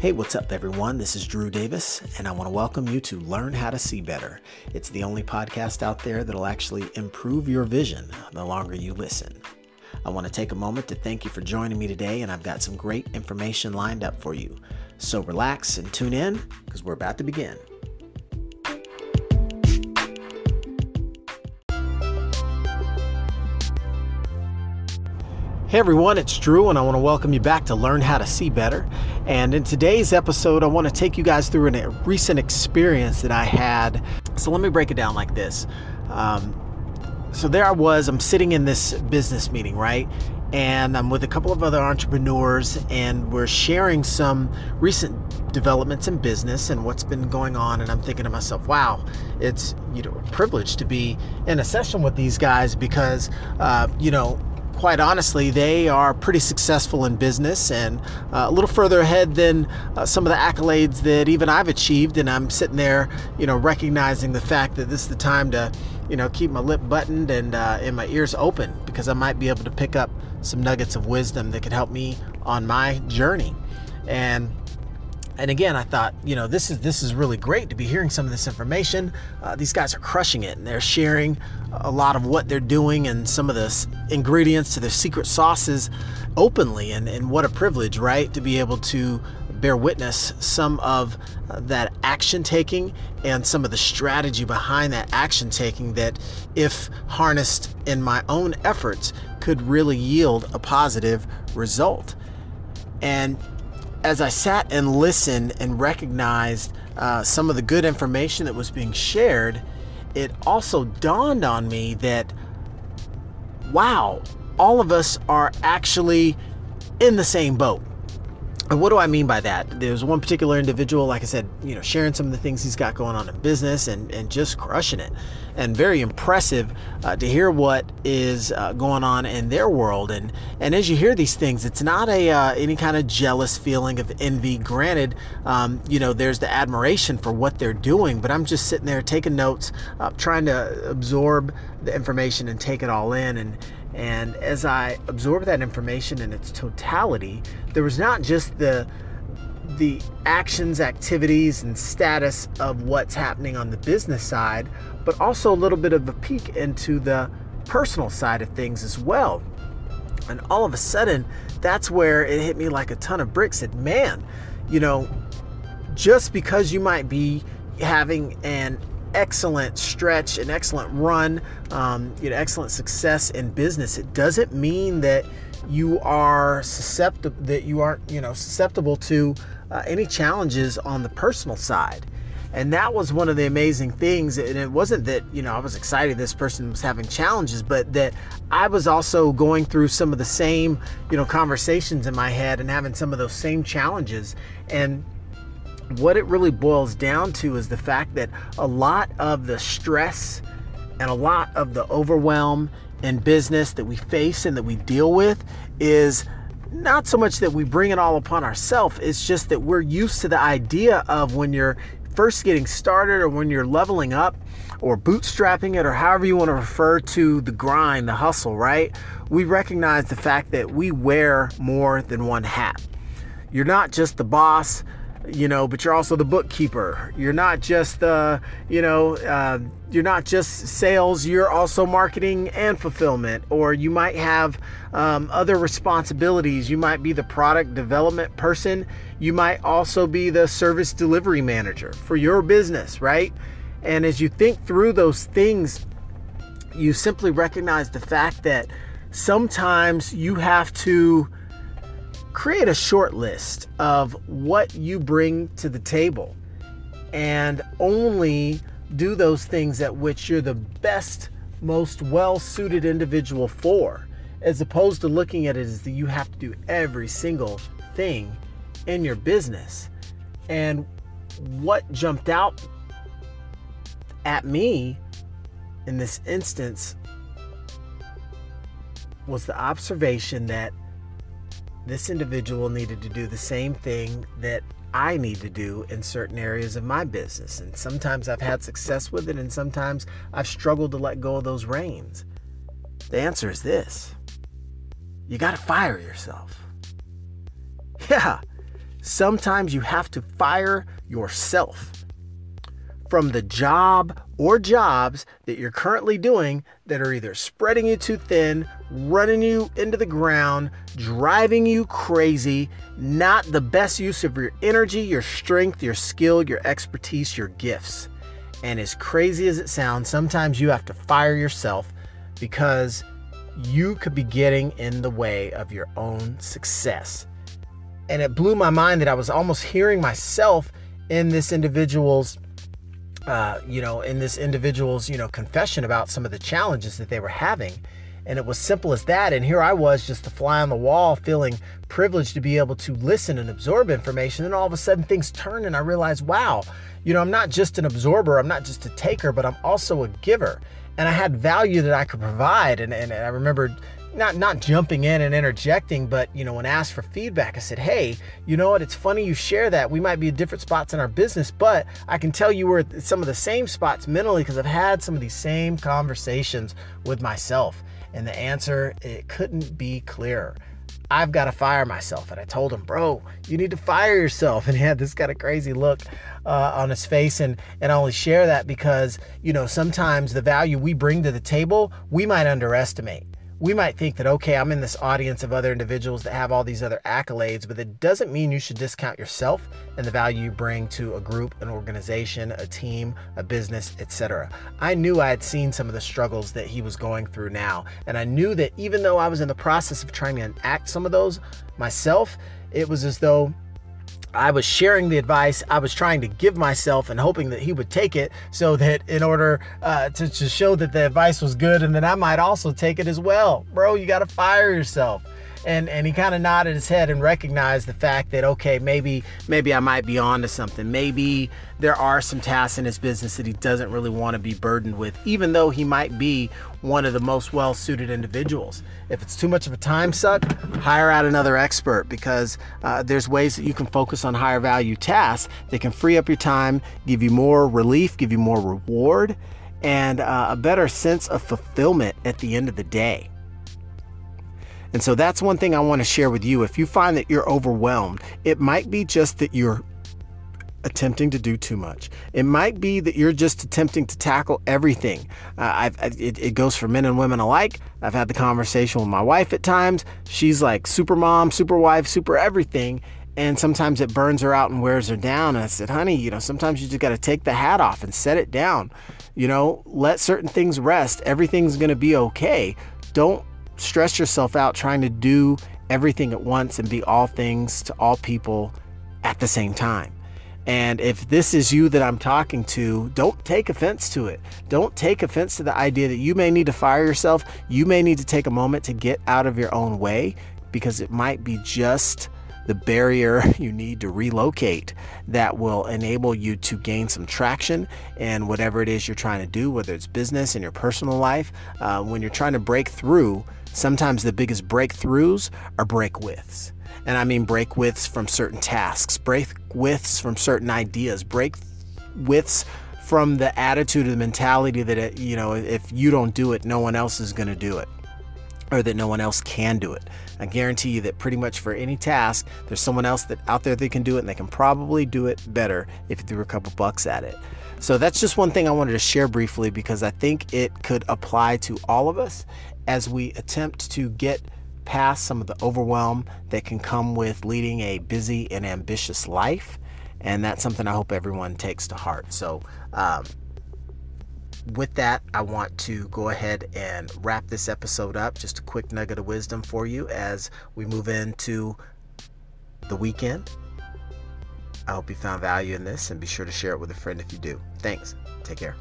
Hey, what's up, everyone? This is Drew Davis, and I want to welcome you to Learn How to See Better. It's the only podcast out there that'll actually improve your vision the longer you listen. I want to take a moment to thank you for joining me today, and I've got some great information lined up for you. So relax and tune in because we're about to begin. Hey everyone, it's Drew, and I want to welcome you back to Learn How to See Better. And in today's episode, I want to take you guys through a recent experience that I had. So let me break it down like this. Um, so there I was, I'm sitting in this business meeting, right? And I'm with a couple of other entrepreneurs, and we're sharing some recent developments in business and what's been going on. And I'm thinking to myself, wow, it's you know a privilege to be in a session with these guys because uh, you know quite honestly, they are pretty successful in business and uh, a little further ahead than uh, some of the accolades that even I've achieved. And I'm sitting there, you know, recognizing the fact that this is the time to, you know, keep my lip buttoned and uh, and my ears open because I might be able to pick up some nuggets of wisdom that could help me on my journey. And and again, I thought, you know, this is this is really great to be hearing some of this information. Uh, these guys are crushing it, and they're sharing a lot of what they're doing and some of the ingredients to their secret sauces openly. And, and what a privilege, right, to be able to bear witness some of uh, that action taking and some of the strategy behind that action taking that, if harnessed in my own efforts, could really yield a positive result. And as I sat and listened and recognized uh, some of the good information that was being shared, it also dawned on me that, wow, all of us are actually in the same boat. And what do I mean by that? There's one particular individual, like I said, you know, sharing some of the things he's got going on in business and, and just crushing it. And very impressive uh, to hear what is uh, going on in their world. And and as you hear these things, it's not a uh, any kind of jealous feeling of envy. Granted, um, you know, there's the admiration for what they're doing, but I'm just sitting there taking notes, uh, trying to absorb the information and take it all in. And and as I absorbed that information in its totality, there was not just the the actions, activities, and status of what's happening on the business side, but also a little bit of a peek into the personal side of things as well. And all of a sudden, that's where it hit me like a ton of bricks. That man, you know, just because you might be having an excellent stretch, an excellent run, um, you know, excellent success in business, it doesn't mean that you are susceptible that you aren't you know susceptible to uh, any challenges on the personal side. And that was one of the amazing things. And it wasn't that you know i was excited this person was having challenges but that i was also going through some of the same you know conversations in my head and having some of those same challenges. And what it really boils down to is the fact that a lot of the stress and a lot of the overwhelm in business that we face and that we deal with is not so much that we bring it all upon ourselves, it's just that we're used to the idea of when you're first getting started or when you're leveling up or bootstrapping it or however you want to refer to the grind, the hustle, right? We recognize the fact that we wear more than one hat. You're not just the boss, you know, but you're also the bookkeeper. You're not just the, you know, uh, you're not just sales, you're also marketing and fulfillment, or you might have um, other responsibilities. You might be the product development person. You might also be the service delivery manager for your business, right? And as you think through those things, you simply recognize the fact that sometimes you have to create a short list of what you bring to the table and only do those things at which you're the best, most well suited individual for, as opposed to looking at it as that you have to do every single thing in your business. And what jumped out at me in this instance was the observation that this individual needed to do the same thing that I need to do in certain areas of my business. And sometimes I've had success with it, and sometimes I've struggled to let go of those reins. The answer is this you got to fire yourself. Yeah. sometimes you have to fire yourself from the job or jobs that you're currently doing that are either spreading you too thin, running you into the ground, driving you crazy, not the best use of your energy, your strength, your skill, your expertise, your gifts. And as crazy as it sounds, sometimes you have to fire yourself because you could be getting in the way of your own success. And it blew my mind that I was almost hearing myself in this individual's uh, you know, in this individual's, you know, confession about some of the challenges that they were having. And it was simple as that. And here I was just a fly on the wall, feeling privileged to be able to listen and absorb information. And all of a sudden things turn and I realized, wow, you know, I'm not just an absorber, I'm not just a taker, but I'm also a giver. And I had value that I could provide. And, and I remember not not jumping in and interjecting, but you know, when asked for feedback, I said, "Hey, you know what? It's funny you share that. We might be at different spots in our business, but I can tell you we're at some of the same spots mentally because I've had some of these same conversations with myself." And the answer, it couldn't be clearer. I've got to fire myself. And I told him, bro, you need to fire yourself. And he had this kind of crazy look uh, on his face. And, and I only share that because, you know, sometimes the value we bring to the table, we might underestimate we might think that, okay, I'm in this audience of other individuals that have all these other accolades, but it doesn't mean you should discount yourself and the value you bring to a group, an organization, a team, a business, etc. I knew I had seen some of the struggles that he was going through now, and I knew that even though I was in the process of trying to enact some of those myself, it was as though I was sharing the advice I was trying to give myself and hoping that he would take it so that in order uh, to, to show that the advice was good and then I might also take it as well. Bro, you got to fire yourself and and he kind of nodded his head and recognized the fact that okay maybe maybe I might be on to something. Maybe there are some tasks in his business that he doesn't really want to be burdened with even though he might be one of the most well suited individuals. If it's too much of a time suck hire out another expert because uh, there's ways that you can focus on higher value tasks that can free up your time give you more relief give you more reward and uh, a better sense of fulfillment at the end of the day and so that's one thing I want to share with you. If you find that you're overwhelmed, it might be just that you're attempting to do too much. It might be that you're just attempting to tackle everything. Uh, it, it, goes for men and women alike. I've had the conversation with my wife at times. She's like super mom, super wife, super everything. And sometimes it burns her out and wears her down. And I said, honey, you know, sometimes you just got to take the hat off and set it down. You know, let certain things rest. Everything's going to be okay. Don't stress yourself out trying to do everything at once and be all things to all people at the same time. And if this is you that I'm talking to, don't take offense to it. Don't take offense to the idea that you may need to fire yourself. You may need to take a moment to get out of your own way because it might be just the barrier you need to relocate that will enable you to gain some traction in whatever it is you're trying to do, whether it's business in your personal life. Uh, when you're trying to break through, sometimes the biggest breakthroughs are break widths. And I mean break widths from certain tasks, break widths from certain ideas, break widths from the attitude the mentality that, it, you know, if you don't do it, no one else is going to do it or that no one else can do it. I guarantee you that pretty much for any task, there's someone else that out there that can do it and they can probably do it better if you threw a couple bucks at it. So that's just one thing I wanted to share briefly because I think it could apply to all of us as we attempt to get past some of the overwhelm that can come with leading a busy and ambitious life. And that's something I hope everyone takes to heart. So, um, with that, I want to go ahead and wrap this episode up. Just a quick nugget of wisdom for you as we move into the weekend. I hope you found value in this and be sure to share it with a friend if you do. Thanks. Take care.